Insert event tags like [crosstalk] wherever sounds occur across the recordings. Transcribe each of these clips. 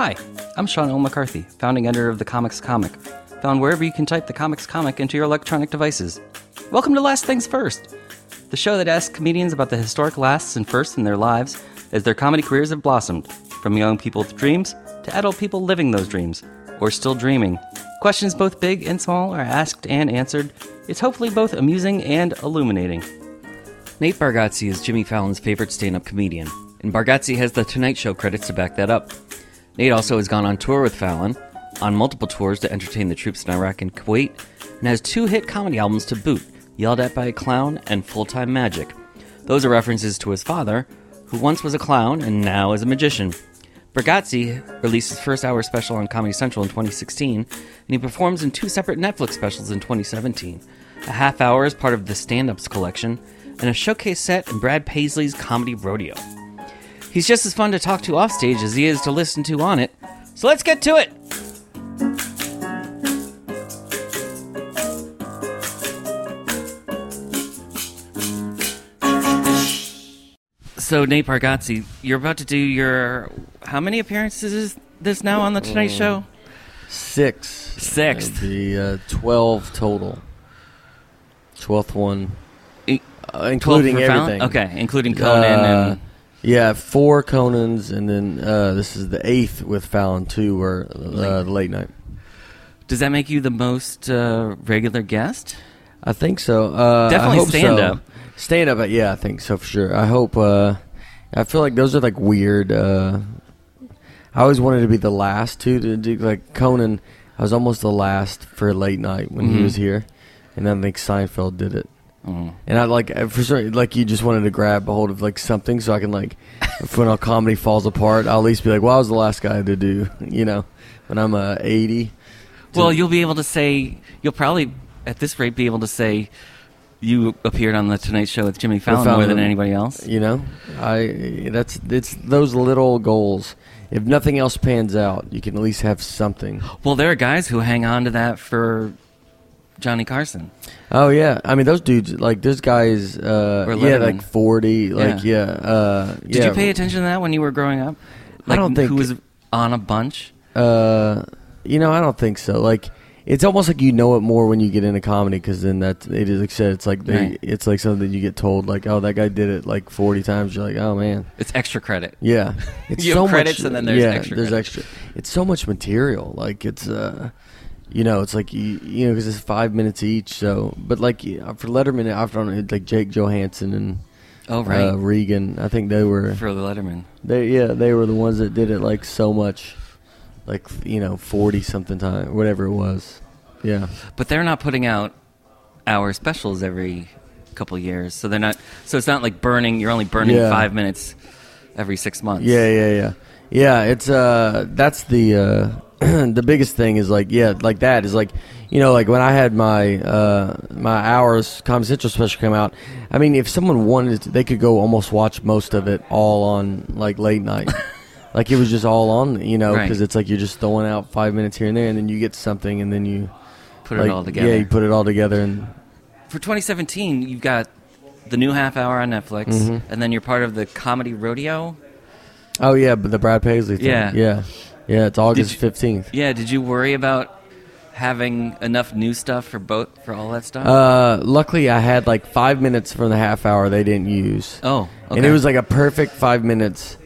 Hi, I'm Sean L. McCarthy, founding editor of The Comics Comic, found wherever you can type The Comics Comic into your electronic devices. Welcome to Last Things First, the show that asks comedians about the historic lasts and firsts in their lives as their comedy careers have blossomed, from young people with dreams to adult people living those dreams, or still dreaming. Questions both big and small are asked and answered. It's hopefully both amusing and illuminating. Nate Bargatze is Jimmy Fallon's favorite stand up comedian, and Bargatze has the Tonight Show credits to back that up. Nate also has gone on tour with Fallon, on multiple tours to entertain the troops in Iraq and Kuwait, and has two hit comedy albums to boot Yelled at by a Clown and Full Time Magic. Those are references to his father, who once was a clown and now is a magician. Bargatze released his first hour special on Comedy Central in 2016, and he performs in two separate Netflix specials in 2017. A half hour as part of the Stand Ups collection, and a showcase set in Brad Paisley's Comedy Rodeo. He's just as fun to talk to offstage as he is to listen to on it, so let's get to it! So, Nate Bargatze, you're about to do your. How many appearances is this now on The Tonight Show? Six. Sixth. The uh, twelve total. Twelfth one, uh, including Fallon? everything. Okay, including Conan Uh, and. Yeah, four Conans, and then uh, this is the eighth with Fallon too, or uh, the late night. Does that make you the most uh, regular guest? I think so. Uh, Definitely stand so. up. Stand up, uh, yeah, I think so for sure. I hope. Uh, I feel like those are like weird. Uh, I always wanted to be the last two to do like Conan. I was almost the last for late night when Mhm. he was here, and then I think Seinfeld did it. Oh. And I like uh, for sure, like you just wanted to grab a hold of like something so I can like, if [laughs] when our comedy falls apart, I'll at least be like, well, I was the last guy to do, [laughs] you know, when I'm uh, 80. Well, you'll be able to say. You'll probably, at this rate, be able to say you appeared on the Tonight Show with Jimmy Fallon, more than anybody else. You know, I that's it's those little goals. If nothing else pans out, you can at least have something. Well, there are guys who hang on to that for Johnny Carson. Oh yeah, I mean those dudes like those guys. Uh, Or yeah, Letterman. like forty. Like yeah. Uh, Did yeah. you pay attention to that when you were growing up? I Like, don't think- who was on a bunch. Uh, you know, I don't think so. Like, it's almost like you know it more when you get into comedy because then that it is like I said. It's like they, Right. it's like something you get told like, oh, that guy did it like forty times. You're like, oh man, It's extra credit. yeah. [laughs] It's You have credits much, and then there's yeah, extra There's credits. extra. It's so much material. Like it's uh. You know, it's like you, you know, because it's five minutes each. So, but like for Letterman, I've done like Jake Johansson and Oh right, uh, Regan. I think they were for the Letterman. they yeah, they were the ones that did it like so much, like you know, forty something time, whatever it was. Yeah, But they're not putting out hour specials every couple years, so they're not. So it's not like burning. You're only burning Yeah. five minutes every six months. yeah, yeah, yeah, yeah. It's uh, that's the uh, [clears throat] the biggest thing is like yeah, like that is like you know, like when I had my uh my hours Comedy Central special come out. I mean, if someone wanted, to, they could go almost watch most of it all on like late night. [laughs] Like it was just all on, you know, Right. because it's like you're just throwing out five minutes here and there, and then you get something, and then you Put like, it all together. Yeah, you put it all together, and For 2017, you've got the new half hour on Netflix, Mhm. and then you're part of the comedy rodeo. Oh yeah, but the Brad Paisley thing. Yeah. yeah, yeah. It's August fifteenth. Yeah, did you worry about having enough new stuff for both for all that stuff? Uh, luckily, I had like five minutes from the half hour they didn't use, oh, okay. and it was like a perfect five minutes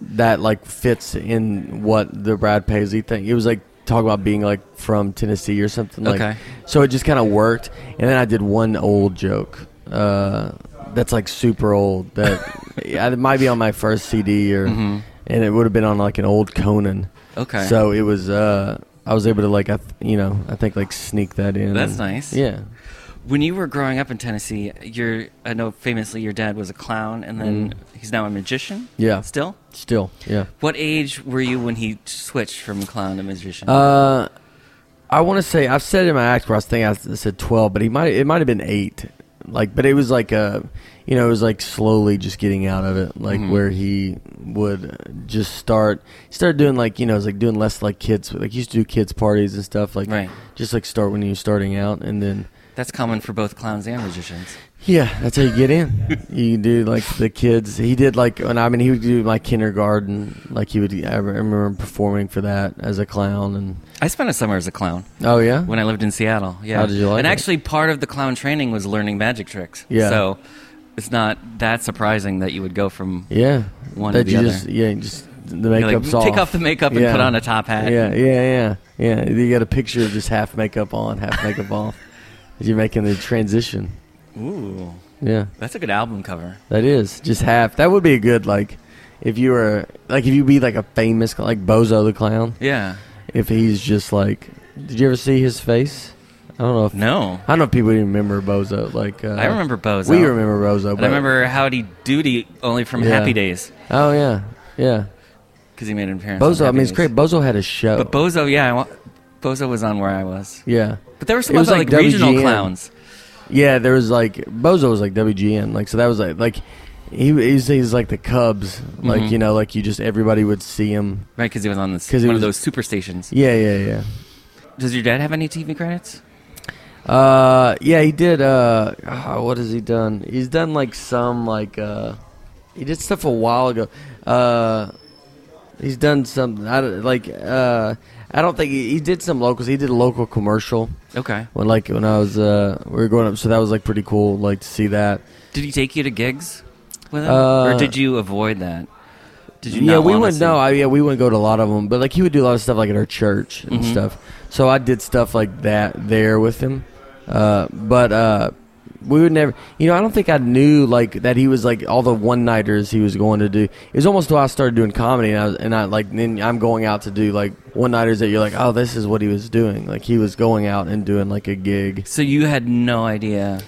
that like fits in what the Brad Paisley thing. It was like talk about being like from Tennessee or something. Like, Okay. So it just kind of worked, and then I did one old joke. Uh, that's like super old. That [laughs] yeah, it might be on my first CD or, Mhm. and it would have been on like an old Conan. Okay. So it was. Uh, I was able to like, I th- you know, I think like sneak that in. That's nice. Yeah. when you were growing up in Tennessee, your I know famously your dad was a clown, and then Mm. he's now a magician. Yeah. Still, Still. Yeah. what age were you when he switched from clown to magician? Uh, I want to say I've said in my act where I think I said twelve, but he might it might have been eight. Like, but it was like uh you know, it was like slowly just getting out of it, like Mhm. where he would just start start doing like you know, it was like doing less like kids, like he used to do kids parties and stuff, like Right. just like start when he was starting out, and then That's common for both clowns and magicians. Yeah, that's how you get in. you do like the kids. He did like, and I mean, he would do like kindergarten. Like he would. I remember performing for that as a clown. And I spent a summer as a clown oh yeah, when I lived in Seattle. Yeah. How did you like And it? actually, part of the clown training was learning magic tricks. Yeah. So it's not that surprising that you would go from yeah. one that to the you other. just yeah, just the You're like, off. take off the makeup and Yeah. put on a top hat. Yeah, yeah, yeah, yeah. You got a picture of just half makeup on, half makeup off. As you're making the transition. Ooh, Yeah, that's a good album cover. that is just half. That would be a good like, if you were like if you be like a famous like Bozo the clown. Yeah. If he's just like, did you ever see his face? I don't know if No. I don't know if people even remember Bozo. Like uh, I remember Bozo. We remember Bozo. But I remember Howdy Doody only from Yeah. Happy Days Oh yeah, yeah. because he made an appearance. Bozo. I mean, it's great. Bozo had a show. But Bozo, yeah, I Bozo was on where I was. yeah, But there were some other like like, regional clowns. yeah. There was like Bozo was like WGN. Like so that was like like he he's, he's like the Cubs. Like Mhm. you know like you just everybody would see him. Right, because he was on this one was- of those super stations. Yeah, yeah, yeah. Does your dad have any TV credits? Uh, yeah, he did. Uh, ah, what has he done? He's done like some like uh, he did stuff a while ago. Uh, he's done some. I don't, like uh, I don't think he, he did some locals. He did a local commercial Okay. when like when I was uh we were growing up. So that was like pretty cool. Like to see that. Did he take you to gigs with him, Uh, or did you avoid that? Did you? yeah, not we wanna wouldn't see- know. I, yeah, we wouldn't go to a lot of them, but like he would do a lot of stuff like at our church and Mhm. stuff. So I did stuff like that there with him. Uh, but uh, we would never. You know, I don't think I knew like that he was like all the one nighters he was going to do. It was almost till I started doing comedy, and I was, and I like then I'm going out to do like one nighters that you're like, oh, this is what he was doing. Like he was going out and doing like a gig. So you had no idea.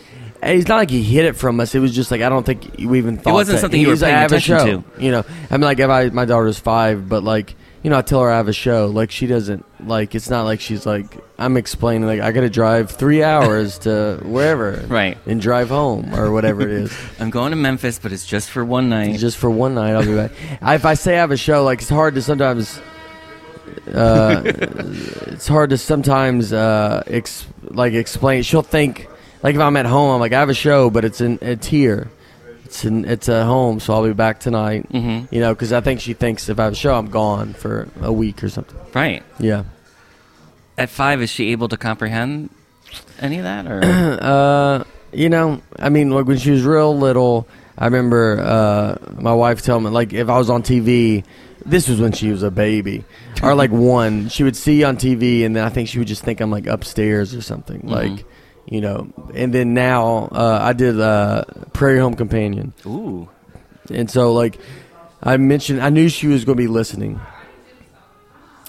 And it's not like he hid it from us. It was just like I don't think we even thought It wasn't that- something you were he's like, paying a attention to. You know, I mean, like if I my daughter's five, but like you know, I tell her I have a show. Like she doesn't like. It's not like she's like I'm explaining. Like I got to drive three hours to [laughs] wherever, Right. and drive home or whatever it is. [laughs] I'm going to Memphis, but it's just for one night. just for one night, I'll be back. I, [laughs] if I say I have a show, like it's hard to sometimes. Uh, it's hard to sometimes uh, ex- like explain. She'll think like if I'm at home, I'm like I have a show, but it's in it's here. It's in it's at home, so I'll be back tonight. Mhm. You know, because I think she thinks if I have a show, I'm gone for a week or something. Right. Yeah. At five, is she able to comprehend any of that? Or [clears throat] Uh, you know, I mean, like when she was real little, I remember uh, my wife telling me, like, if I was on TV, this was when she was a baby, or like [laughs] one, she would see on TV, and then I think she would just think I'm like upstairs or something, Mhm. like, you know. And then now uh, I did uh, Prairie Home Companion, ooh, and so like I mentioned, I knew she was going to be listening.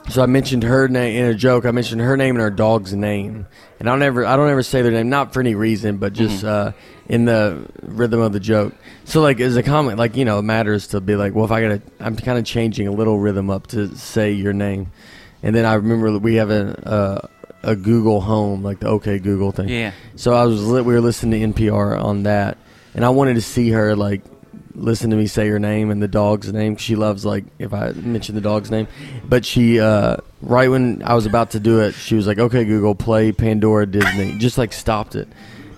So I mentioned her name in a joke. I mentioned her name and her dog's name, and I don't ever, I don't ever say their name, not for any reason, but just uh, in the rhythm of the joke. So like as a comment, like you know, it matters to be like, well, if I gotta, I'm kind of changing a little rhythm up to say your name, and then I remember that we have a a, Google Home, like the OK Google thing. yeah. So I was we were listening to NPR on that, and I wanted to see her like listen to me say her name and the dog's name. She loves like if I mention the dog's name, but she uh, right when I was about to do it, she was like, "Okay, Google, play Pandora Disney." Just like stopped it,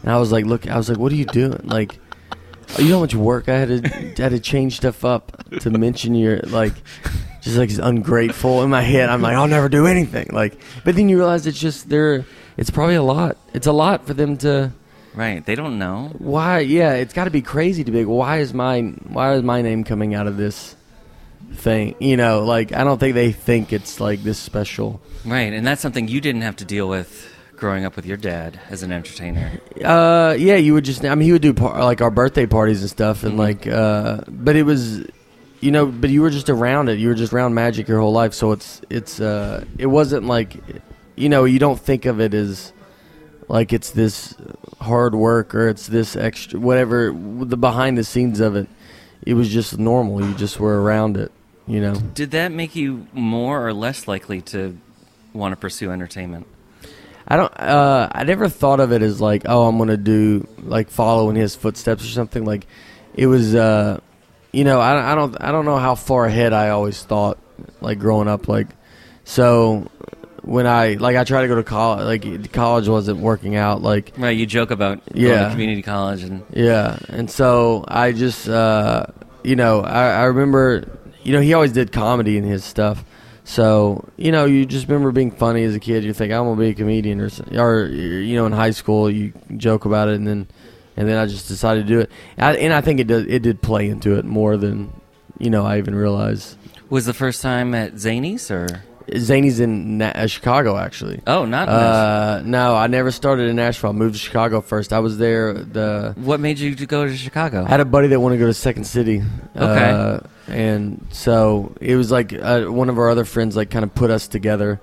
and I was like, "Look," I was like, "What are you doing?" Like. You know how much work I had to had to change stuff up to mention your like, just like ungrateful in my head. I'm like, I'll never do anything. Like, but then you realize it's just they're. It's probably a lot. It's a lot for them to Right. They don't know. why yeah it's got to be crazy to be like why is my why is my name coming out of this thing you know like i don't think they think it's like this special Right. And that's something you didn't have to deal with growing up with your dad as an entertainer. uh yeah you would just i mean he would do par- like our birthday parties and stuff and Mhm. like uh but it was you know but you were just around it. You were just around magic your whole life. So it's it's uh it wasn't like you know you don't think of it as like it's this hard work or it's this extra whatever the behind the scenes of it. It was just normal. You just were around it you know. Did that make you more or less likely to want to pursue entertainment? i don't uh i never thought of it as like oh i'm gonna do like follow in his footsteps or something. Like it was uh you know i, I don't i don't know how far ahead i always thought like growing up like so when I like I tried to go to college, like college wasn't working out. Like Right, you joke about going Yeah. to community college and yeah, and so I just uh, you know I, I remember you know he always did comedy in his stuff. So you know you just remember being funny as a kid. You think I'm gonna be a comedian or or you know in high school you joke about it and then and then I just decided to do it. I, and I think it did it did play into it more than you know I even realized. was the first time at Zanies or Zanies in Na- uh, Chicago actually. oh not Nashville. Uh, no, I never started in Nashville. I moved to Chicago first. I was there. The what made you to go to Chicago? I had a buddy that wanted to go to Second City. Okay. Uh, and so it was like uh, one of our other friends like kind of put us together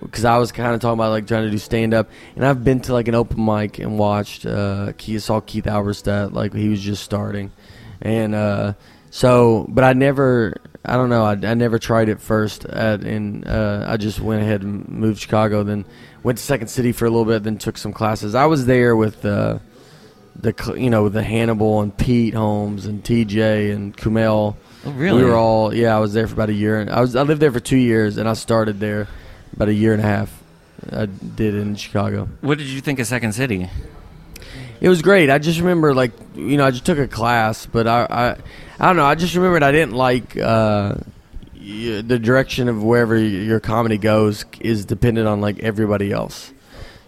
because I was kind of talking about like trying to do stand up, and I've been to like an open mic and watched. Uh, Keith, saw Keith Alberstadt like he was just starting, and uh, so but I never. I don't know. I, I never tried it first, at, and uh, I just went ahead and moved to Chicago. Then went to Second City for a little bit. Then took some classes. I was there with uh, the you know the Hannibal and Pete Holmes and TJ and Kumail. oh, really? We were all yeah. I was there for about a year. I was I lived there for two years, and I started there about a year and a half. I did in Chicago. what did you think of Second City? It was great. I just remember like you know I just took a class, but I I, I don't know. I just remembered I didn't like uh, the direction of wherever your comedy goes is dependent on like everybody else.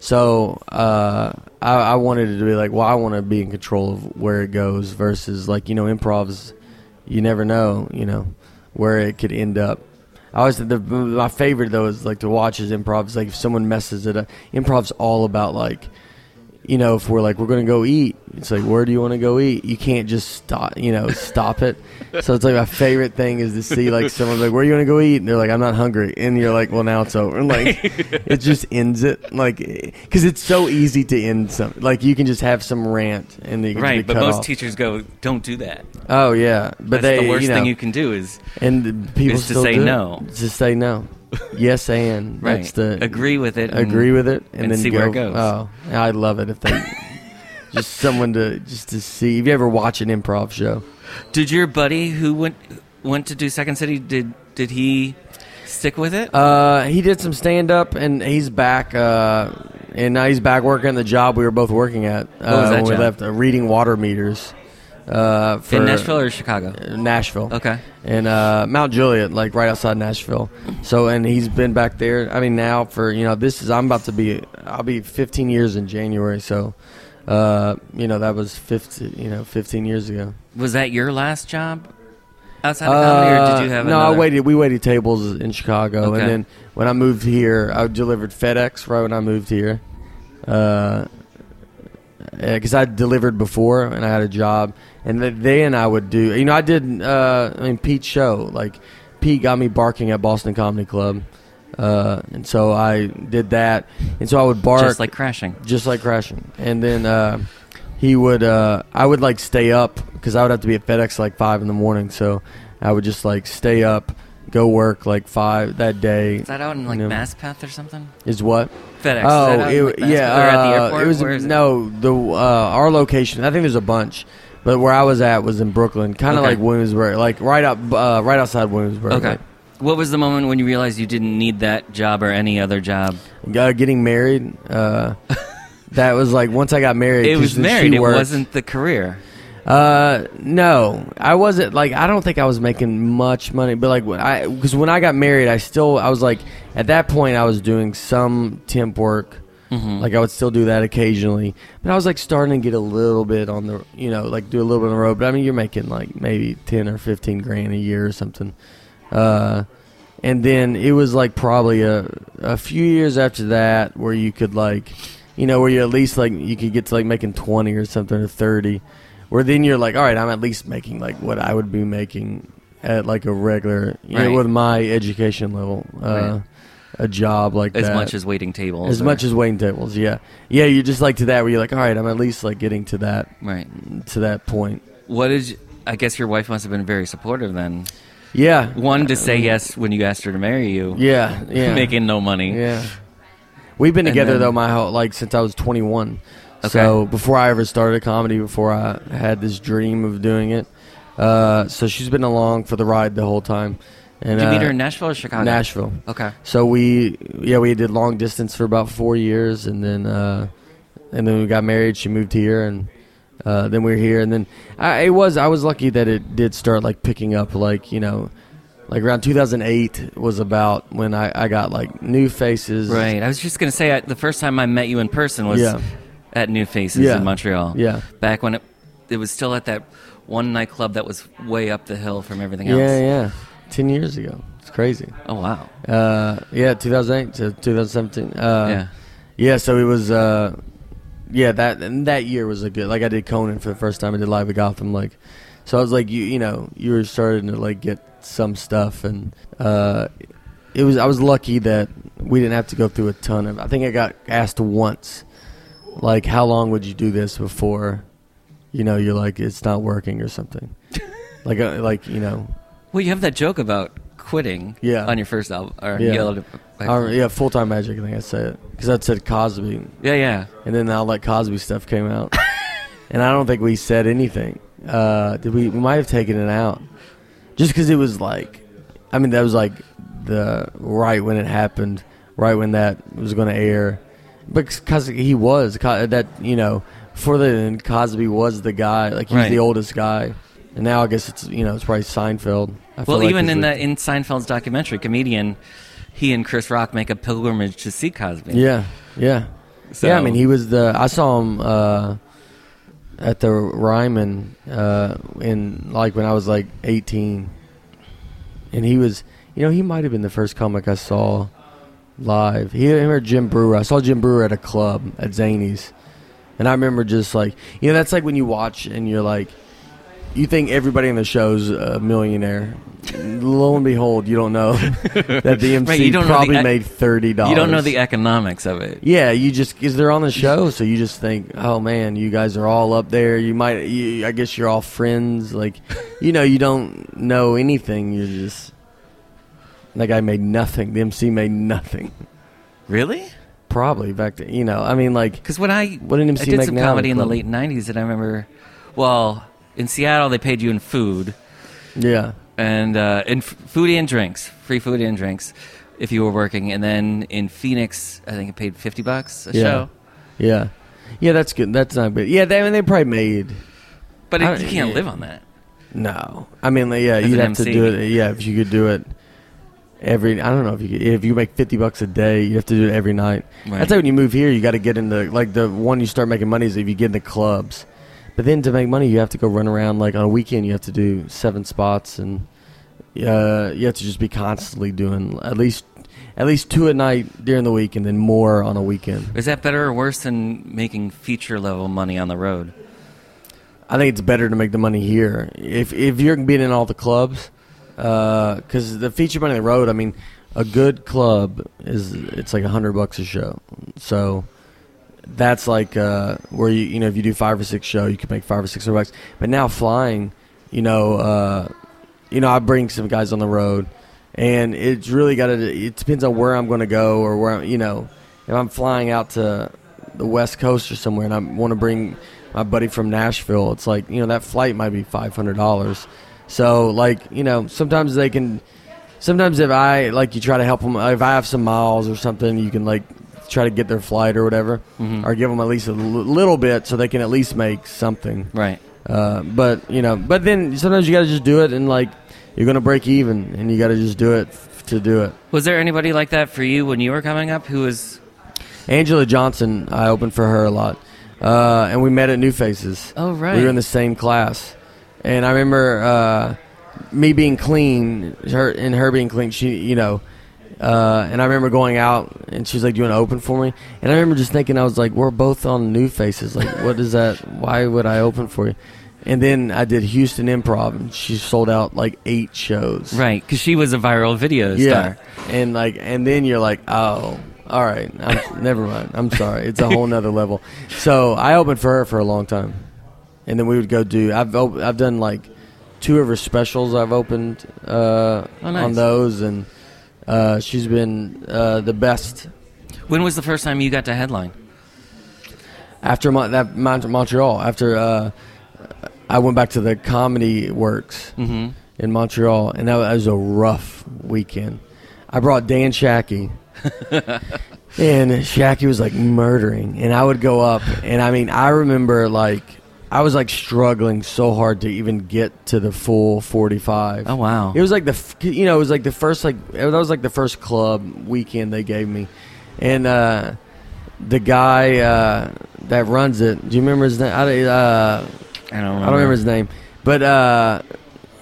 So uh, I, I wanted it to be like, well, I want to be in control of where it goes versus like you know improvs. You never know, you know, where it could end up. I always the my favorite though is like to watch is improv. It's like if someone messes it up, improv's all about like you know, if we're like we're gonna go eat, it's like where do you want to go eat? You can't just stop, you know, stop it. So it's like my favorite thing is to see like someone like where you want to go eat, and they're like I'm not hungry, and you're like well now it's over, and like it just ends it, like because it's so easy to end some, like you can just have some rant and you can Right, but most off. teachers go, "Don't do that." oh yeah, but That's they the worst you know, thing you can do is and people is to say no. Just say no. Yes, and right. that's the agree with it. agree with it and, and then see go, where it goes. Oh, I'd love it if they [laughs] just someone to just to see. If you ever watch an improv show, Did your buddy who went went to do Second City did did he stick with it? uh, he did some stand up and he's back. Uh, and now he's back working the job we were both working at uh, when we left, uh, reading water meters. Uh, for In Nashville or Chicago? Nashville. Okay. and uh, Mount Juliet, like right outside Nashville. So, and he's been back there. I mean, now for you know, this is I'm about to be. I'll be 15 years in January. So, uh, you know, that was 15. You know, 15 years ago. Was that your last job outside of comedy, or did you have Uh, no? another? I waited. We waited tables in Chicago, Okay. and then when I moved here, I delivered FedEx right when I moved here. Uh, because I delivered before and I had a job, and they and I would do. You know, I did. Uh, I mean, Pete's show. Like Pete got me barking at Boston Comedy Club, uh, and so I did that. And so I would bark Just like crashing. just like crashing. And then uh, he would, uh, I would like stay up because I would have to be at FedEx like five in the morning. So I would just like stay up, go work like five that day. Is that out in like. Maspeth or something? Is what? FedEx. Oh, in, it, like, yeah. Path? or at the uh. It was Where is it? no the uh, our location. I think there's a bunch, but where I was at was in Brooklyn, kind of Okay. like Williamsburg, like right up, uh, right outside Williamsburg. Okay. like, What was the moment when you realized you didn't need that job or any other job? uh, getting married. Uh, [laughs] that was like once I got married. It was married. It worked. wasn't the career. Uh, no, I wasn't like I don't think I was making much money, but like when I because when I got married, I still I was like at that point I was doing some temp work, Mhm. like I would still do that occasionally, but I was like starting to get a little bit on the you know like do a little bit on the road, but I mean you're making like maybe ten or fifteen grand a year or something, uh, and then it was like probably a a few years after that where you could like you know where you at least like you could get to like making twenty or something or thirty where then you're like, all right, I'm at least making like what I would be making at like a regular, you know, Right. with my education level, uh, Right. a job like As that. much as waiting tables. as or- much as waiting tables, yeah, yeah. You're just like to that where you're like, all right, I'm at least like getting to that Right. to that point. What is? I guess your wife must have been very supportive then. Yeah, One to say yes when you asked her to marry you. yeah, yeah, [laughs] Making no money. yeah. We've been And together then- though my whole like since I was 21. Okay. So before I ever started comedy, before I had this dream of doing it, uh, so she's been along for the ride the whole time, And Did you meet uh, her in Nashville or Chicago? Nashville. Okay. So we yeah we did long distance for about four years, and then uh, and then we got married. She moved here, and uh, then we were here, and then I, it was I was lucky that it did start like picking up, like you know, like around 2008 was about when I, I got like new faces. Right. I was just gonna say I, the first time I met you in person was Yeah. At New Faces Yeah. in Montreal. Yeah. Back when it it was still at that one nightclub that was way up the hill from everything else. Yeah, yeah. Ten years ago. It's crazy. Oh wow. Uh, yeah, 2008 to 2017. Uh, yeah. Yeah, so it was. Uh, yeah, that and that year was a good. Like I did Conan for the first time. I did live at Gotham. Like, so I was like, you, you know, you were starting to like get some stuff, and uh, it was. I was lucky that we didn't have to go through a ton of. I think I got asked once, like, how long would you do this before, you know, you're like it's not working or something, [laughs] like, uh, like you know, Well, you have that joke about quitting. Yeah. On your first album, or Yeah. Yellow to- uh, yeah, full time magic. I think I said it because I said Cosby, yeah, yeah. and then all that Cosby stuff came out, [laughs] and I don't think we said anything. Uh, did we? We might have taken it out, just because it was like, I mean, that was like the right when it happened, right when that was going to air, because he was that you know before then Cosby was the guy, like he's Right. the oldest guy, and now I guess it's you know it's probably Seinfeld. I Well, even is in the- in Seinfeld's documentary, comedian, he and Chris Rock make a pilgrimage to see Cosby. Yeah, yeah, So- yeah. I mean, he was the. I saw him uh, at the Ryman uh, in like when I was like eighteen, and he was. You know, he might have been the first comic I saw live. He him or Jim Breuer. I saw Jim Breuer at a club at Zanies, and I remember just like you know that's like when you watch and you're like. You think everybody in the show's a millionaire. Lo and behold, you don't know [laughs] that the MC Right, you don't know the probably made thirty dollars. You don't know the economics of it. Yeah, you just because they're on the show, so you just think, oh man, you guys are all up there. You might, you, I guess you're all friends. Like, you know, you don't know anything. You're just that guy made nothing. The MC made nothing. Really? Probably back to you know. I mean, like, Because when I What did MC I did some now, comedy in the late '90s, and I remember, well, in Seattle they paid you in food yeah, and uh, in f- food and drinks, free food and drinks, if you were working, and then in Phoenix, I think it paid fifty bucks a Yeah. show. yeah, yeah. That's good. That's not good. Yeah, they, I mean, they probably made. But it, you can't yeah. live on that. No, I mean, like, yeah, As you'd an have to do it. Yeah, if you could do it every, I don't know if you if you make fifty bucks a day, you have to do it every night. Right. That's like when you move here, you got to get into like the one you start making money is if you get into clubs, but then to make money, you have to go run around like on a weekend. You have to do seven spots, and uh, you have to just be constantly doing at least at least two at night during the week, and then more on a weekend. Is that better or worse than making feature level money on the road? I think it's better to make the money here if if you're being in all the clubs, because the feature money on the road. I mean, a good club is it's like a hundred bucks a show, so that's like uh, where you you know if you do five or six show, you can make five or six hundred bucks. But now flying, you know, uh, you know, I bring some guys on the road, and it's really got to. It depends on where I'm going to go or where I'm, you know, if I'm flying out to the West Coast or somewhere, and I want to bring my buddy from Nashville, it's like you know that flight might be five hundred dollars. So like you know, sometimes they can. Sometimes if I like you try to help them, if I have some miles or something, you can like try to get their flight or whatever, Mhm. or give them at least a l- little bit so they can at least make something. Right. Uh, but you know, but then sometimes you got to just do it, and like you're gonna break even, and you got to just do it f- to do it. Was there anybody like that for you when you were coming up who was Angela Johnson, I opened for her a lot, uh, and we met at New Faces. Oh right. We were in the same class, and I remember uh, me being clean, her and her being clean. She, you know, uh, and I remember going out, and she's like, "Do you want to open for me?" And I remember just thinking, I was like, "We're both on New Faces. Like, what is that? Why would I open for you?" And then I did Houston Improv, and she sold out like eight shows. Right, because she was a viral video Yeah, star. and like, and then you're like, oh, all right, I'm, never mind. I'm sorry. It's a whole nother level. So I opened for her for a long time, and then we would go do. I've op- I've done like two of her specials. I've opened uh, Oh, nice. on those, and uh, she's been uh, the best. When was the first time you got to headline? After Mon- that Mont- Montreal, after uh, I went back to the Comedy Works Mm-hmm. in Montreal, and that was a rough weekend. I brought Dan Shackey. [laughs] and Shackey was like murdering, and I would go up, and I mean, I remember like I was like struggling so hard to even get to the full forty-five. Oh wow! It was like the f- you know it was like the first like that was like the first club weekend they gave me, and uh, the guy uh, that runs it. Do you remember his name? I, uh, I don't remember. I don't remember his name, but uh,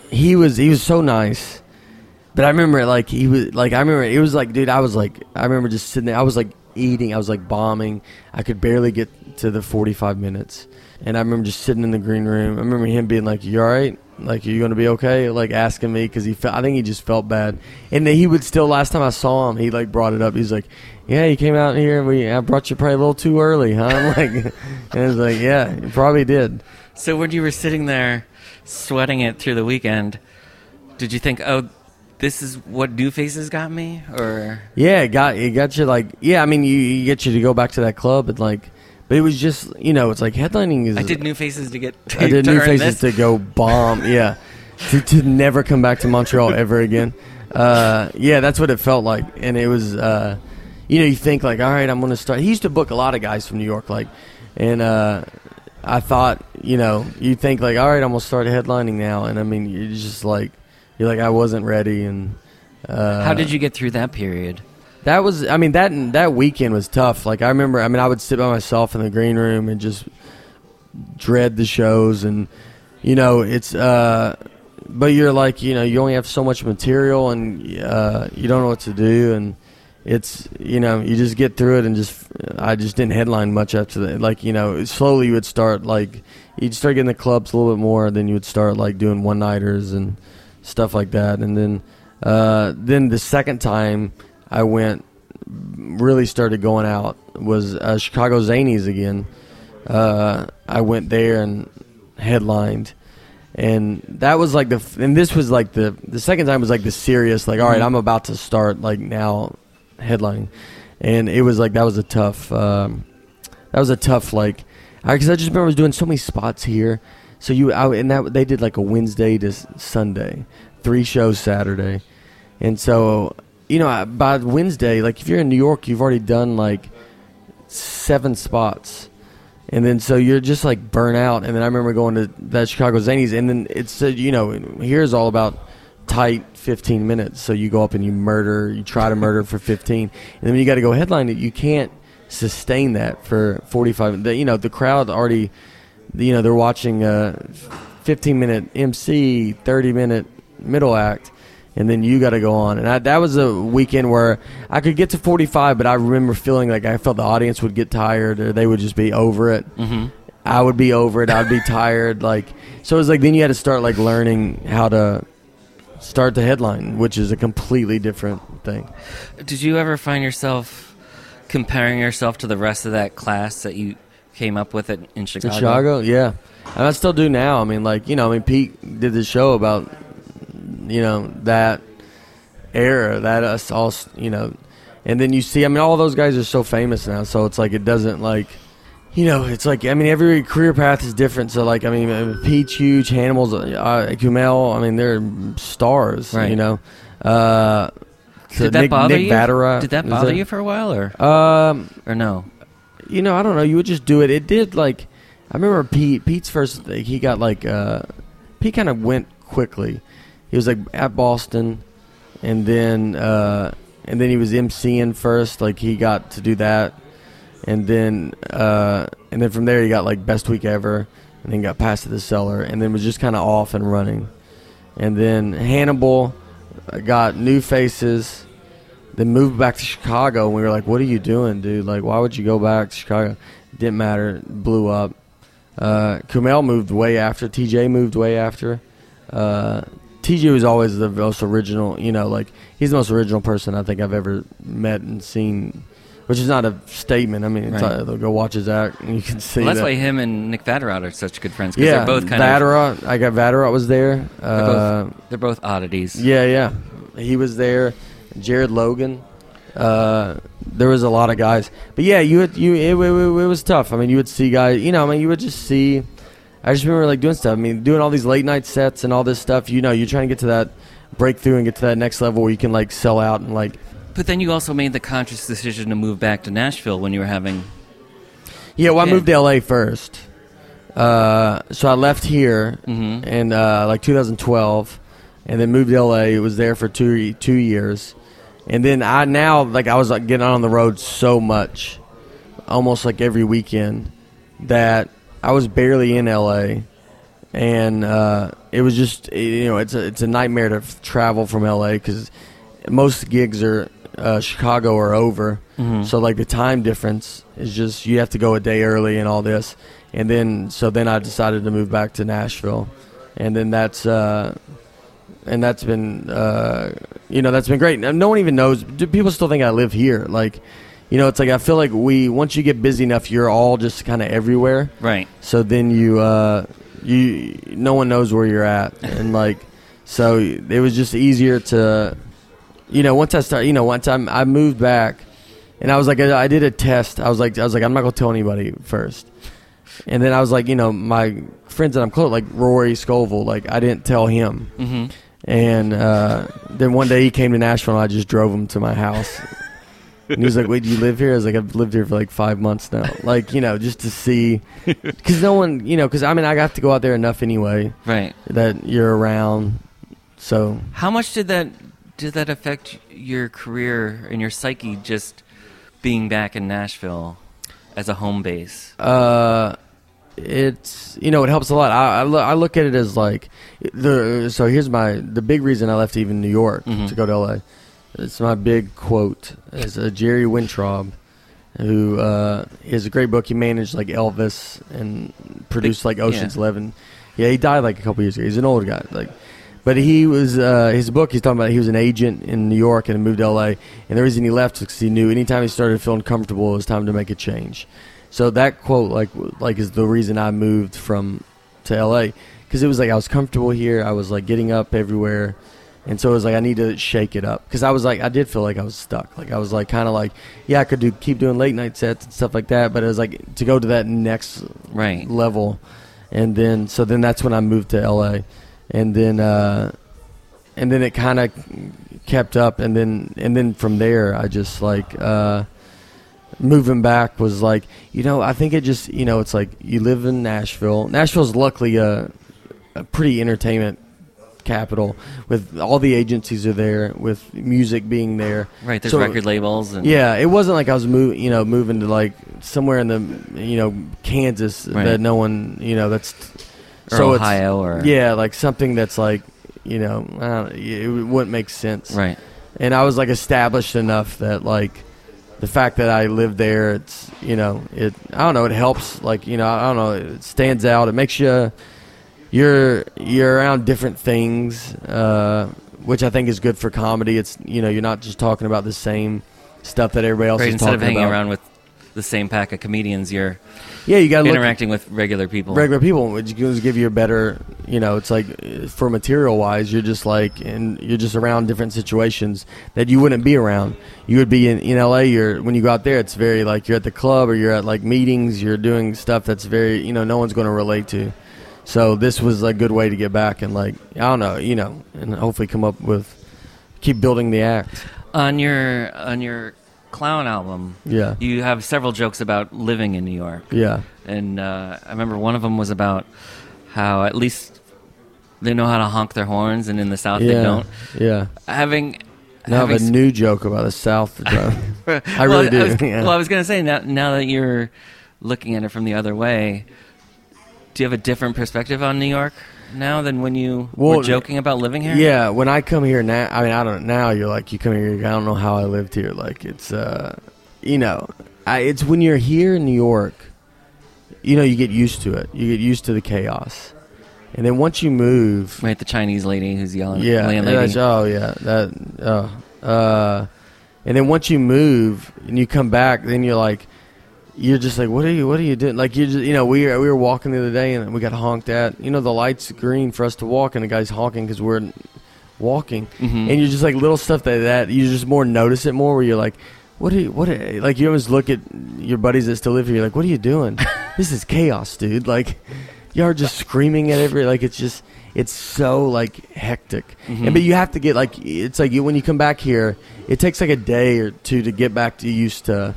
he was he was so nice. But I remember like he was like I remember it was like dude I was like I remember just sitting there I was like eating I was like bombing I could barely get to the 45 minutes and I remember just sitting in the green room. I remember him being like you all right? Like are you gonna be okay? Like asking me because he felt I think he just felt bad. And then he would still last time I saw him he like brought it up. He's like yeah you came out here and we I brought you probably a little too early huh? [laughs] I'm like [laughs] and it's like yeah you probably did. So when you were sitting there sweating it through the weekend, did you think, "Oh, this is what New Faces got me"? Or? Yeah, it got it got you like yeah. I mean, you, you get you to go back to that club and like, but it was just you know it's like headlining is. I did New Faces to get I did [laughs] to new earn faces this. to go bomb. [laughs] Yeah, to, to never come back to Montreal ever again. Uh, yeah, that's what it felt like, and it was. Uh, you know, you think like, all right, I'm going to start. He used to book a lot of guys from New York, like, and uh, I thought, you know, you think like, all right, I'm going to start headlining now, and I mean, you're just like, you're like, I wasn't ready, and. Uh, How did you get through that period? That was, I mean, that that weekend was tough. Like I remember, I mean, I would sit by myself in the green room and just dread the shows, and you know, it's. uh But you're like, you know, you only have so much material, and uh, you don't know what to do, and it's, you know, you just get through it, and just, I just didn't headline much after that. Like, you know, slowly you would start like, you'd start getting the clubs a little bit more, then you would start like doing one nighters and stuff like that, and then, uh, then the second time I went really started going out was uh, Chicago Zanies again. Uh, I went there and headlined, and that was like the and this was like the the second time was like the serious like all right Mhm. I'm about to start like now headlining, and it was like that was a tough um, that was a tough like because I just remember I was doing so many spots here. So you I, and that they did like a Wednesday to Sunday, three shows Saturday, and so you know by Wednesday, like if you're in New York, you've already done like seven spots, and then so you're just like burnt out. And then I remember going to that Chicago Zanies, and then it said, you know here's all about tight 15 minutes. So you go up and you murder, you try to murder for 15, and then you got to go headline it, you can't sustain that for 45. The, you know the crowd already, you know they're watching a 15 minute MC, 30 minute middle act. And then you got to go on, and I, that was a weekend where I could get to 45, but I remember feeling like I felt the audience would get tired, or they would just be over it. Mm-hmm. I would be over it. I'd be [laughs] tired. Like so, it was like then you had to start like learning how to start the headline, which is a completely different thing. Did you ever find yourself comparing yourself to the rest of that class that you came up with it in Chicago? In Chicago, yeah, and I still do now. I mean, like you know, I mean, Pete did this show about you know that era, that us all, you know, and then you see. I mean, all those guys are so famous now, so it's like it doesn't like. You know, it's like I mean, every career path is different. So, like, I mean, uh, Pete's huge, Hannibal's, uh, Kumail. I mean, they're stars. Right. You know, uh, so Did that Nick, bother Nick you? Vatterott, Did that bother you for a while, or Um, or no? you know, I don't know. You would just do it. It did like I remember Pete. Pete's first. He got like uh, Pete kind of went quickly. He was like at Boston, and then uh, and then he was MCing first. Like he got to do that, and then uh, and then from there he got like best week ever, and then got passed to the cellar, and then was just kind of off and running, and then Hannibal uh, got new faces then moved back to Chicago, and we were like, "What are you doing, dude? Like, why would you go back to Chicago?" Didn't matter. Blew up. Uh, Kumail moved way after. TJ moved way after. Uh, TJ was always the most original. You know, like he's the most original person I think I've ever met and seen. Which is not a statement. I mean, it's Right. they'll go watch his act, and you can see Well, that's that. why him and Nick Vatterott are such good friends because yeah, they're both kind of Vatterott. I got Vatterott was there. Uh, both- they're both oddities. yeah, yeah. He was there. Jared Logan. Uh, there was a lot of guys, but yeah, you would, you it, it, it was tough. I mean, you would see guys. You know, I mean, you would just see. I just remember like doing stuff. I mean, doing all these late night sets and all this stuff. You know, you're trying to get to that breakthrough and get to that next level where you can like sell out and like. But then you also made the conscious decision to move back to Nashville when you were having. Yeah, well, I Yeah. moved to LA first. Uh, so I left here Mhm. in uh, like 2012, and then moved to LA. It was there for two two years, and then I now like I was like getting on the road so much, almost like every weekend, that I was barely in LA, and uh, it was just you know it's a it's a nightmare to f- travel from LA because most gigs are uh, Chicago are over, Mhm. so like the time difference is just you have to go a day early and all this, and then so then I decided to move back to Nashville, and then that's uh, and that's been uh, you know that's been great. No one even knows. do- People still think I live here. Like, you know, it's like I feel like we once you get busy enough, you're all just kind of everywhere. Right. So then you uh, you no one knows where you're at, and [laughs] like so it was just easier to you know once I start you know once I I moved back, and I was like I, I did a test. I was like I was like I'm not gonna tell anybody first, and then I was like you know my friends that I'm close like Rory Scoville like I didn't tell him. hmm And uh, then one day he came to Nashville, and I just drove him to my house. And he was like, "Wait, do you live here?" I was like, "I've lived here for like five months now." Like, you know, just to see, [laughs] because no one, you know, because I mean, I have to go out there enough anyway Right. that you're around. So How much did that did that affect your career and your psyche just being back in Nashville as a home base? uh, it's you know it helps a lot. I I, lo- I look at it as like the so here's my the big reason I left even New York Mhm. to go to LA. It's my big quote is uh, Jerry Weintraub, who uh, has a great book. He managed like Elvis and produced like Ocean's yeah. Eleven. Yeah, he died like a couple years ago. He's an old guy, like. But he was uh, his book. He's talking about he was an agent in New York and moved to L.A. And the reason he left is because he knew anytime he started feeling comfortable, it was time to make a change. So that quote, like, like is the reason I moved from to L.A. because it was like I was comfortable here. I was like getting up everywhere, and so it was like I need to shake it up because I was like I did feel like I was stuck. Like I was like kind of like yeah I could do keep doing late night sets and stuff like that, but it was like to go to that next Right. level, and then so then that's when I moved to L.A. and then uh, and then it kind of kept up, and then and then from there I just like. Uh, moving back was like you know i think it just you know it's like you live in nashville nashville's luckily a, a pretty entertainment capital with all the agencies are there with music being there Right. There's So- record labels and yeah it wasn't like i was moving you know moving to like somewhere in the you know kansas Right. that no one you know that's or so Ohio or yeah like something that's like you know I it wouldn't make sense Right. and I was like established enough that like the fact that I live there, it's you know it. I don't know. It helps. Like you know, I don't know. It stands out. It makes you you're you're around different things, uh, which I think is good for comedy. It's you know you're not just talking about the same stuff that everybody else Right. is Instead talking of hanging about. around with the same pack of comedians, you're yeah, you got interacting with regular people. regular people, which gives give you a better, you know, it's like for material wise, you're just like, and you're just around different situations that you wouldn't be around. You would be in, in LA. You're when you go out there, it's very like you're at the club or you're at like meetings. You're doing stuff that's very, you know, no one's going to relate to. So this was a good way to get back and like I don't know, you know, and hopefully come up with keep building the act. on your on your clown album. Yeah, You have several jokes about living in New York. yeah, and uh, I remember one of them was about how at least they know how to honk their horns, and in the South they don't. yeah. Having Now I have a new joke about the South. I [laughs] Well, really do. was, [laughs] yeah. Well, I was going to say now, now that you're looking at it from the other way, do you have a different perspective on New York now than when you Well, were joking about living here? Yeah, when I come here now, I mean, I don't now. You're like, you come here. I don't know how I lived here. Like it's, uh, you know, I, it's when you're here in New York, you know, you get used to it. You get used to the chaos, and then once you move, Right, the Chinese lady who's yelling. yeah, landlady. oh yeah, that, oh, uh, and then once you move and you come back, then you're like, you're just like, what are you, what are you doing? Like you just, you know, we were, we were walking the other day and we got honked at. You know, the lights green for us to walk, and the guy's honking because we're walking, Mhm. and you're just like little stuff that that you just more notice it more. Where you're like, what are you, what? Are, like you always look at your buddies that still live here. You're like, what are you doing? [laughs] this is chaos, dude. Like. y'all are just screaming at every like it's just it's so like hectic. Mm-hmm. And but you have to get like it's like you when you come back here, it takes like a day or two to get back to used to.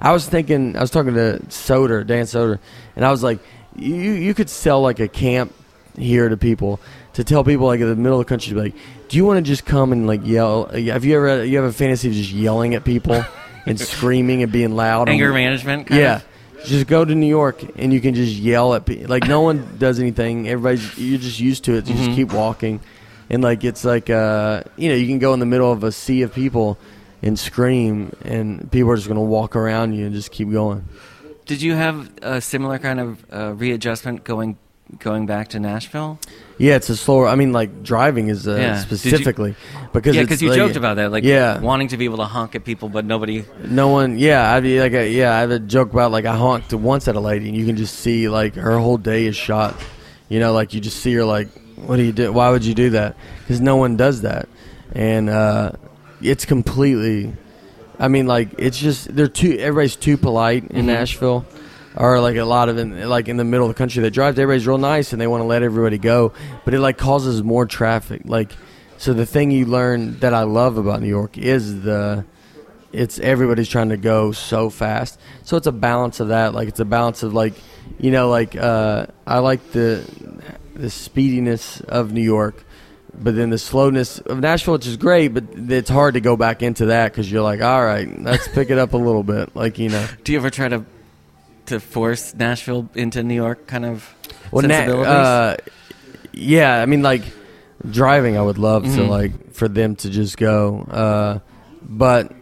I was thinking, I was talking to Soder, Dan Soder, and I was like, you you could sell like a camp here to people to tell people like in the middle of the country, like, do you want to just come and like yell? Have you ever you have a fantasy of just yelling at people [laughs] and screaming and being loud? Anger on- management. Kind yeah. of? Just go to New York and you can just yell at people. Like no one [laughs] does anything. Everybody's you're just used to it. So you just keep walking, and like it's like uh you know you can go in the middle of a sea of people and scream, and people are just gonna walk around you and just keep going. Did you have a similar kind of uh, readjustment going going back to Nashville? Yeah, it's a slower. I mean, like driving is uh, Yeah. Did you- specifically because yeah, because you like- joked about that, like yeah. wanting to be able to honk at people, but nobody. No one, yeah, I'd be like, a, yeah, I have a joke about like I honked once at a lady, and you can just see like her whole day is shot. You know, like you just see her like, what do you do? Why would you do that? Because no one does that, and uh, it's completely. I mean, like it's just they're too. Everybody's too polite in Mhm. Nashville, or like a lot of in, like in the middle of the country that drives. Everybody's real nice and they want to let everybody go, but it like causes more traffic. Like, so the thing you learn that I love about New York is the it's everybody's trying to go so fast. So it's a balance of that. Like it's a balance of like, you know, like uh, I like the the speediness of New York, but then the slowness of Nashville, which is great. But it's hard to go back into that because you're like, all right, let's pick it up a little bit. Like you know, Do you ever try to to force Nashville into New York kind of well, na- sensibilities? uh, yeah. I mean, like driving, I would love to Mhm. like for them to just go, uh, but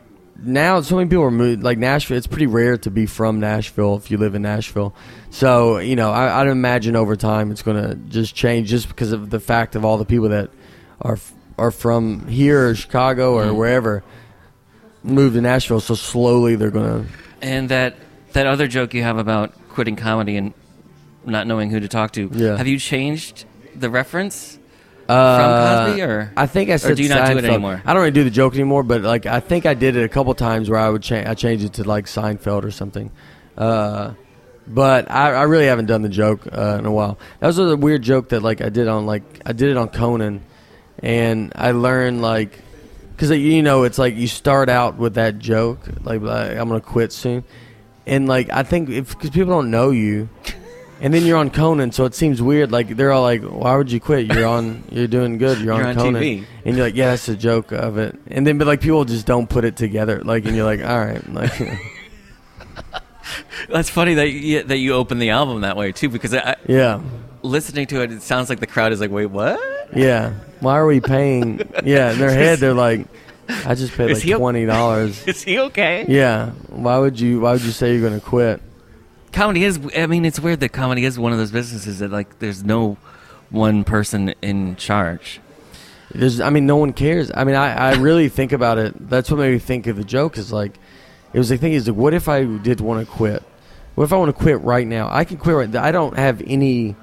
now so many people are moved like Nashville. It's pretty rare to be from Nashville if you live in Nashville. So you know, I, I'd imagine over time it's going to just change just because of the fact of all the people that are are from here or Chicago or Mhm. wherever move to Nashville. So slowly they're going to. and that that other joke you have about quitting comedy and not knowing who to talk to. Yeah. Have you changed the reference Uh, from Cosby, or I think I said do you not do it Seinfeld. anymore? I don't really do the joke anymore, but like I think I did it a couple times where I would change. I changed it to like Seinfeld or something. Uh, but I, I really haven't done the joke uh, in a while. That was a weird joke that like I did on like I did it on Conan, and I learned like because you know it's like you start out with that joke like, like I'm gonna quit soon, and like I think if because people don't know you. And then you're on Conan, so it seems weird. Like they're all like, "Why would you quit? You're on, you're doing good. You're, You're on, on Conan." TV. And you're like, "Yeah, that's a joke of it." And then, but like people just don't put it together. Like, and you're like, "All right, like, [laughs] That's funny that you, that you open the album that way too, because I, yeah, listening to it, it sounds like the crowd is like, "Wait, what?" Yeah." Why are we paying? Yeah, in their head they're like, "I just paid Is like he o- twenty dollars." [laughs] Is he okay? Yeah. Why would you? Why would you say you're gonna quit? Comedy is. I mean, it's weird that comedy is one of those businesses that like there's no one person in charge. There's, I mean, no one cares. I mean, I, I really think about it. That's what made me think of the joke. Is like, it was the thing. Is like, what if I did want to quit? What if I want to quit right now? I can quit right. I don't have any.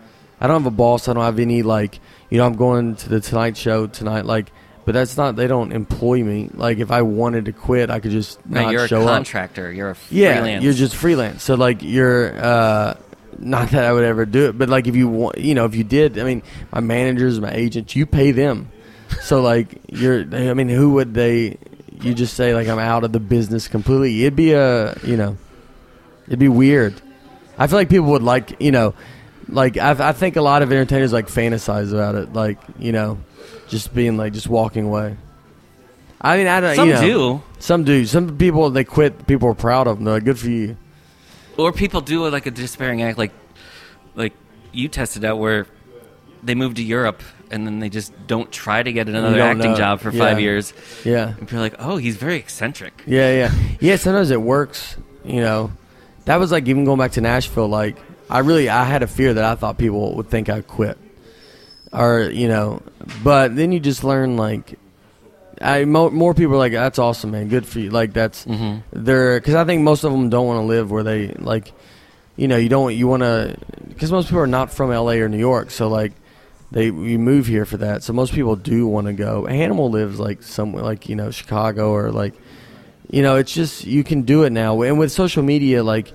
I don't have a boss. I don't have any like. You know, I'm going to the Tonight Show tonight. Like, but that's not. They don't employ me. Like, if I wanted to quit, I could just No, not you're a show up. contractor. You're a Yeah, you're just freelance. So like you're uh not that I would ever do it, but like if you want, you know, if you did, I mean, my managers, my agents, you pay them. So like you're, I mean, who would they? You just say like I'm out of the business completely. It'd be a, you know, it'd be weird. I feel like people would like, you know, like I, I think a lot of entertainers like fantasize about it, like you know, just being like just walking away. I mean, I don't. Some you know, do, Some do. Some people they quit. People are proud of them. They're like, good for you. or people do like a despairing act, like like you tested out where they move to Europe and then they just don't try to get another acting know. job for Yeah. five years. Yeah. And people are like, "Oh, he's very eccentric." Yeah, yeah, yeah. Sometimes it works. You know, that was like even going back to Nashville. Like, I really I had a fear that I thought people would think I quit, or you know, but then you just learn like, I mo- more people are like that's awesome, man. Good for you. Like that's mm-hmm. they're because I think most of them don't want to live where they like, you know, you don't you want to because most people are not from L.A. or New York, so like. They you move here for that, so most people do want to go. Hannibal lives like somewhere like you know Chicago or like you know, it's just you can do it now, and with social media, like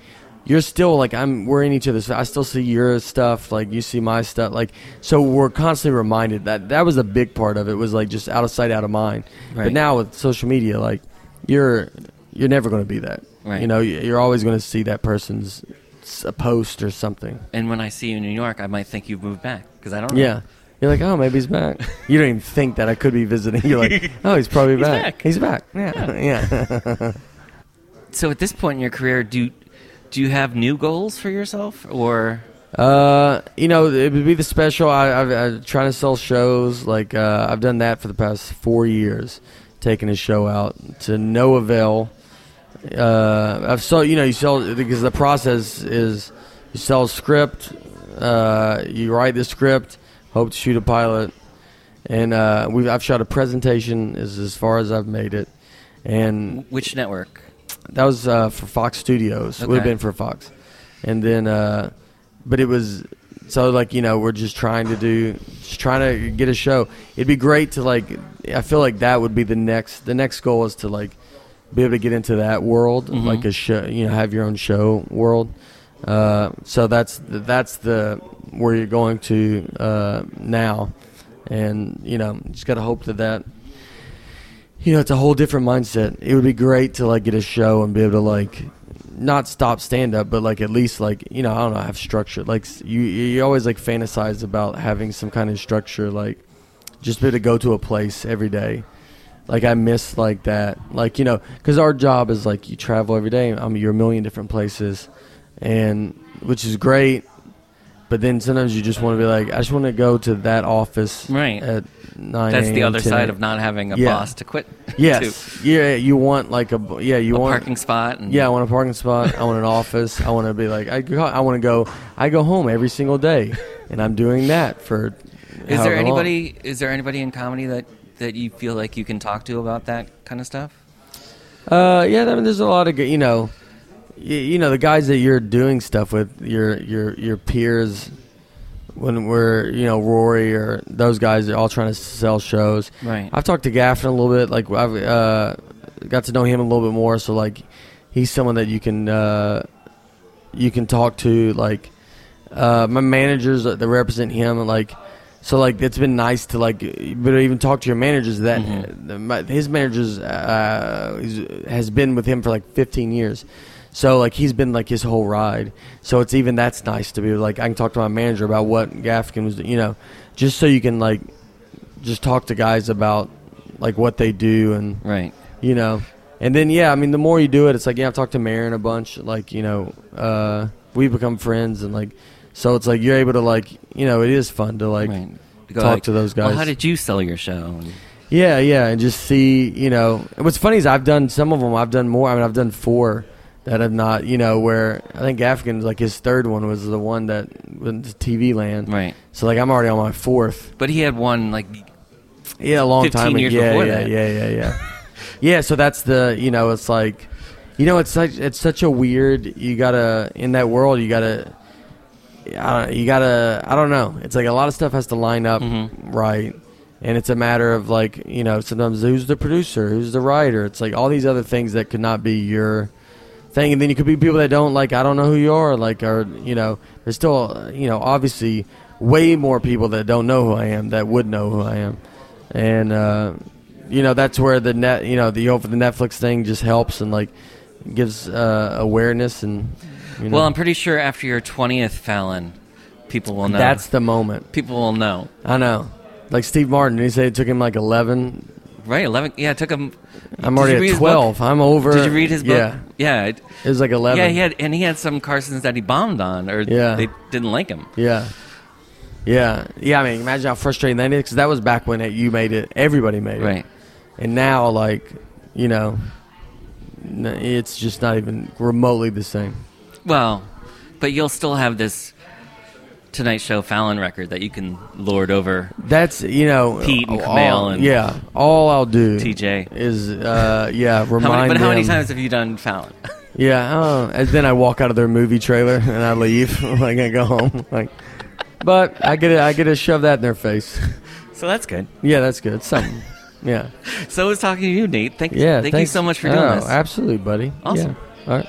you're still like I'm. We're in each other's. I still see your stuff. Like you see my stuff. Like so, we're constantly reminded that that was a big part of it. Was like just out of sight, out of mind. But now with social media, like you're you're never going to be that. Right. You know, you- you're always going to see that person's a post or something. And when I see you in New York, I might think you've moved back because I don't know. Yeah. You're like, oh, maybe he's back. You don't even think that I could be visiting. You're like, [laughs] oh, he's probably He's back. back. He's back. Yeah, yeah. [laughs] [laughs] So at this point in your career, do do you have new goals for yourself, or Uh, you know, it would be the special. I, I've, I'm trying to sell shows. Like uh, I've done that for the past four years, taking a show out to no avail. Uh, I've sold. You know, you sell because the process is you sell a script, uh, you write the script, hope to shoot a pilot, and uh, we've I've shot a presentation is as far as I've made it, and which network? That was uh, for Fox Studios. Would have been for Fox, and then, uh, but it was so like you know we're just trying to do, just trying to get a show. It'd be great to like. I feel like that would be the next. The next goal is to like be able to get into that world, Mhm. like a show. You know, have your own show world. Uh, so that's that's the where you're going to uh, now, and you know, just got to hope that that you know, it's a whole different mindset. It would be great to like get a show and be able to like not stop stand up, but like at least like you know I don't know have structure. Like you you always like fantasize about having some kind of structure, like just be able to go to a place every day. Like I miss like that, like you know, because our job is like you travel every day. I mean, you're a million different places, and which is great. But then sometimes you just want to be like, I just want to go to that office Right. at nine. That's the other 10 side of not having a Yeah. boss to quit. Yes. Yeah, you want like a yeah, to. you a want parking spot. And Yeah, I want a parking spot. I want an [laughs] office. I want to be like I go, I want to go I go home every single day and I'm doing that for Is however there long. anybody? Is there anybody in comedy that that you feel like you can talk to about that kind of stuff? Uh yeah, I mean there's a lot of good, you know you, you know the guys that you're doing stuff with your your your peers when we're you know Rory or those guys are all trying to sell shows. Right. I've talked to Gaffigan a little bit. Like I've uh, got to know him a little bit more. So like, he's someone that you can uh, you can talk to. Like uh, my managers that represent him. Like so like it's been nice to like, but even talk to your managers. That Mhm. the, my, his managers uh, he's- has been with him for like 15 years. So like he's been like his whole ride. So it's even that's nice to be like I can talk to my manager about what Gaffigan was, you know, just so you can like just talk to guys about like what they do and Right. you know and then yeah i mean the more you do it it's like yeah i've talked to Maron a bunch like you know uh we become friends and like so it's like you're able to like you know it is fun to like right. To talk like, to those Well, guys how did you sell your show? Yeah yeah and just see you know what's funny is i've done some of them i've done more i mean i've done four that have not you know where i think Gaffigan's like his third one was the one that went to tv land Right. so like i'm already on my fourth But he had one like Yeah, a long 15 time. ago. yeah, yeah, that. yeah, yeah, yeah. yeah, so that's the you know it's like, you know it's like it's such a weird. You gotta in that world. You gotta. I don't, you gotta. I don't know. It's like a lot of stuff has to line up Mhm. right, and it's a matter of like you know sometimes who's the producer, who's the writer. It's like all these other things that could not be your thing, and then you could be people that don't like. I don't know who you are. Like, or you know, there's still you know obviously way more people that don't know who I am that would know who I am, and uh, you know that's where the net you know the over the Netflix thing just helps and like gives uh, awareness and you know Well, I'm pretty sure after your 20th Fallon, people will know. that's the moment. people will know. I know. Like Steve Martin, he said it took him like eleven. Right, 11. Yeah, it took him. I'm Did you read already his at book? twelve. I'm over. Did you read his book? Yeah, Yeah. It, it was like eleven. yeah, he had, and he had some Carsons that he bombed on, or Yeah. they didn't like him. Yeah. Yeah, yeah. I mean, imagine how frustrating that is because that was back when it, you made it, everybody made it, Right. And now, like, you know, n- it's just not even remotely the same. Well, but you'll still have this Tonight Show Fallon record that you can lord over That's you know, Pete and all- Kumail and yeah. All I'll do TJ. is, uh, yeah, remind [laughs] How many, but how many times have you done Fallon? [laughs] Yeah, oh, and then I walk out of their movie trailer and I leave. [laughs] like I go home. Like, but I get it. I get to shove that in their face. so that's good. Yeah, that's good. Something. Yeah. So I was talking to you, Nate. Thank, Yeah. thank you so much for doing oh, this. Absolutely, buddy. Awesome. Yeah. All right.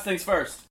Last things first.